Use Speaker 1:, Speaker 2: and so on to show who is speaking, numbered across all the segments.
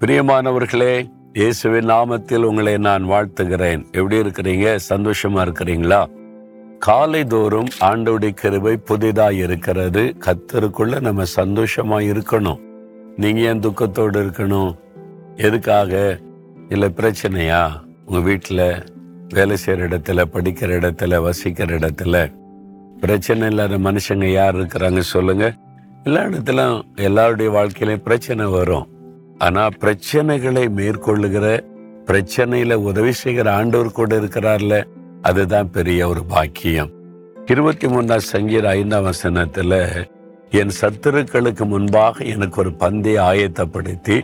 Speaker 1: பிரியமானவர்களே இயேசுவின் நாமத்தில் உங்களை நான் வாழ்த்துகிறேன். எப்படி இருக்கிறீங்க? சந்தோஷமா இருக்கிறீங்களா? காலை தோறும் ஆண்டோடைய கிருபை புதிதாக இருக்கிறது. கத்தருக்குள்ள நம்ம சந்தோஷமா இருக்கணும். நீங்க ஏன் துக்கத்தோடு இருக்கணும்? எதுக்காக? இல்லை பிரச்சனையா? உங்க வீட்டில் வேலை செய்கிற இடத்துல படிக்கிற இடத்துல வசிக்கிற இடத்துல பிரச்சனை இல்லாத மனுஷங்க யார் இருக்கிறாங்க சொல்லுங்க. எல்லா இடத்துலையும் எல்லாருடைய வாழ்க்கையிலையும் பிரச்சனை வரும். ஆனா பிரச்சனைகளை மேற்கொள்ளுகிற பிரச்சனையில உதவி செய்கிற ஆண்டவர் கூட இருக்கிறார்ல அதுதான் பெரிய ஒரு பாக்கியம். இருபத்தி மூணாம் சங்கீர் ஐந்தாம் வசனத்துல என் சத்துருக்களுக்கு முன்பாக எனக்கு ஒரு பந்தை ஆயத்தப்படுத்தி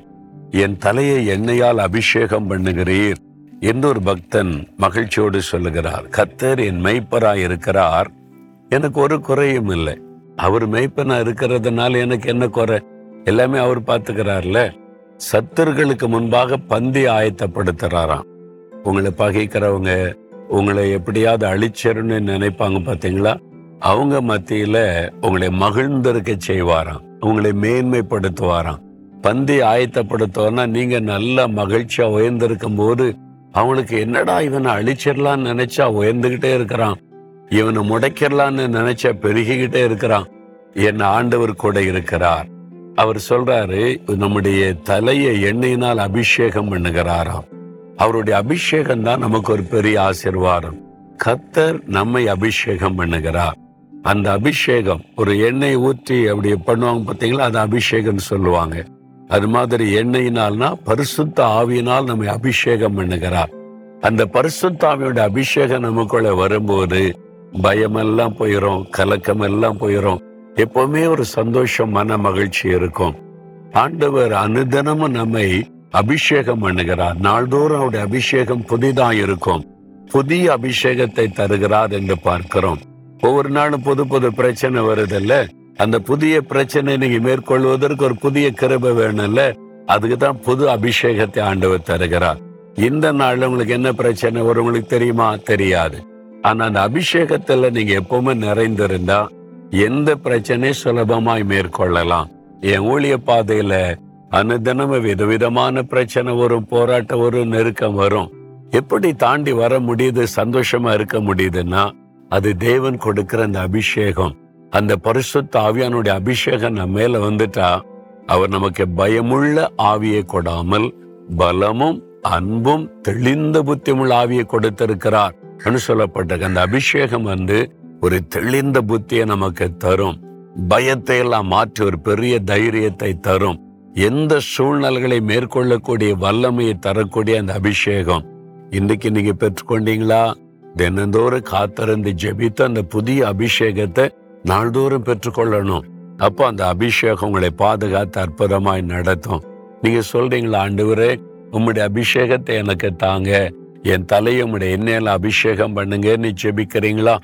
Speaker 1: என் தலையை எண்ணெயால் அபிஷேகம் பண்ணுகிறீர் என்று ஒரு பக்தன் மகிழ்ச்சியோடு சொல்லுகிறார். கத்தர் என் மெய்ப்பராய் இருக்கிறார் எனக்கு ஒரு குறையும் இல்லை. அவர் மெய்ப்பனா இருக்கிறதுனால எனக்கு என்ன குறை? எல்லாமே அவர் பார்த்துக்கிறார்ல. சத்தர்களுக்கு முன்பாக பந்தி ஆயத்தப்படுத்துறாராம். உங்களை பகைக்கிறவங்க உங்களை எப்படியாவது அழிச்சிருன்னு நினைப்பாங்க பார்த்தீங்களா அவங்க மத்தியில உங்களை மகிழ்ந்திருக்க செய்வாராம். உங்களை மேன்மைப்படுத்துவாராம். பந்தி ஆயத்தப்படுத்துவார்னா நீங்க நல்ல மகிழ்ச்சியா உயர்ந்திருக்கும் போது அவங்களுக்கு என்னடா இவனை அழிச்சிடலான்னு நினைச்சா உயர்ந்துகிட்டே இருக்கிறான். இவனை முடைக்கிடலான்னு நினைச்சா பெருகிக்கிட்டே இருக்கிறான். என் ஆண்டவர் கூட இருக்கிறார். அவர் சொல்றாரு நம்முடைய தலையை எண்ணெயினால் அபிஷேகம் பண்ணுகிறாராம். அவருடைய அபிஷேகம் தான் நமக்கு ஒரு பெரிய ஆசிர்வாதம். கத்தர் நம்மை அபிஷேகம் பண்ணுகிறார். அந்த அபிஷேகம் ஒரு எண்ணெய் ஊற்றி அப்படி பண்ணுவாங்க பார்த்தீங்களா? அது அபிஷேகம் சொல்லுவாங்க. அது மாதிரி எண்ணெயினால்னா பரிசுத்த ஆவியினால் நம்மை அபிஷேகம் பண்ணுகிறார். அந்த பரிசுத்த ஆவியோட அபிஷேகம் நமக்குள்ள வரும்போது பயமெல்லாம் போயிரும் கலக்கம் எல்லாம் போயிரும். எப்பவுமே ஒரு சந்தோஷம் மன மகிழ்ச்சி இருக்கும். ஆண்டவர் அனுதினமும் நம்மை அபிஷேகம் பண்ணுகிறார். நாள்தோறும் அவருடைய அபிஷேகம் புதிதா இருக்கும். புதிய அபிஷேகத்தை தருகிறார் என்று பார்க்கிறோம். ஒவ்வொரு நாளும் புது புது பிரச்சனை வருதுல்ல? அந்த புதிய பிரச்சனை நீங்க மேற்கொள்வதற்கு ஒரு புதிய கிருபை வேணும்ல? அதுக்கு தான் புது அபிஷேகத்தை ஆண்டவர் தருகிறார். இந்த நாள்ல உங்களுக்கு என்ன பிரச்சனை வரும்? உங்களுக்கு தெரியுமா? தெரியாது. ஆனா அந்த அபிஷேகத்துல நீங்க எப்பவுமே நிறைந்திருந்தா எந்த பிரச்சனையும் சுலபமாய் மேற்கொள்ளலாம்? என் ஊழிய பாதையில அனுதினமும் விதவிதமான பிரச்சனை வரும் போராட்டம் வரும் நெருக்கம் வரும். எப்படி தாண்டி வர முடியுது சந்தோஷமா இருக்க முடியுதுன்னா அது தேவன் கொடுக்கிற அந்த அபிஷேகம். அந்த பரிசுத்த ஆவியானுடைய அபிஷேகம் நம்ம மேல வந்துட்டா அவர் நமக்கு பயமுள்ள ஆவியை கொடாமல் பலமும் அன்பும் தெளிந்த புத்தியுள்ள ஆவியை கொடுத்திருக்கிறார். சொல்லப்பட்ட அந்த அபிஷேகம் வந்து ஒரு தெளிந்த புத்தியை நமக்கு தரும். பயத்தை எல்லாம் மாற்றி ஒரு பெரிய தைரியத்தை தரும். எந்த சூழ்நிலைகளை மேற்கொள்ளக்கூடிய வல்லமையை தரக்கூடிய அந்த அபிஷேகம். இன்னைக்கு நீங்க பெற்றுக்கொண்டீங்களா? தினந்தோறும் காத்திருந்து ஜெபித்து அந்த புதிய அபிஷேகத்தை நாள்தோறும் பெற்றுக்கொள்ளணும். அப்போ அந்த அபிஷேகம் உங்களை பாதுகாத்து அற்புதமாய் நடத்தும். நீங்க சொல்றீங்களா ஆண்டவரே உம்முடைய அபிஷேகத்தை எனக்கு தாங்க. என் தலையை உம்முடைய எண்ணெயில அபிஷேகம் பண்ணுங்கன்னு ஜெபிக்கிறீங்களா?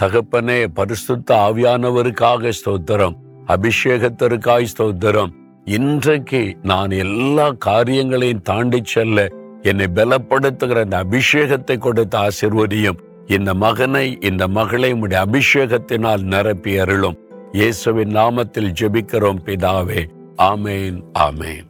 Speaker 1: தகப்பனே பரிசுத்த ஆவியானவருக்காக ஸ்தோத்திரம். அபிஷேகத்திற்காய் ஸ்தோத்திரம். இன்றைக்கு நான் எல்லா காரியங்களையும் தாண்டி செல்ல என்னை பலப்படுத்துகிற அந்த அபிஷேகத்தை கொடுத்த ஆசிர்வதியும் இந்த மகனை இந்த மகளை உடைய அபிஷேகத்தினால் நிரப்பி அருளும். இயேசுவின் நாமத்தில் ஜெபிக்கிறோம் பிதாவே. ஆமேன் ஆமேன்.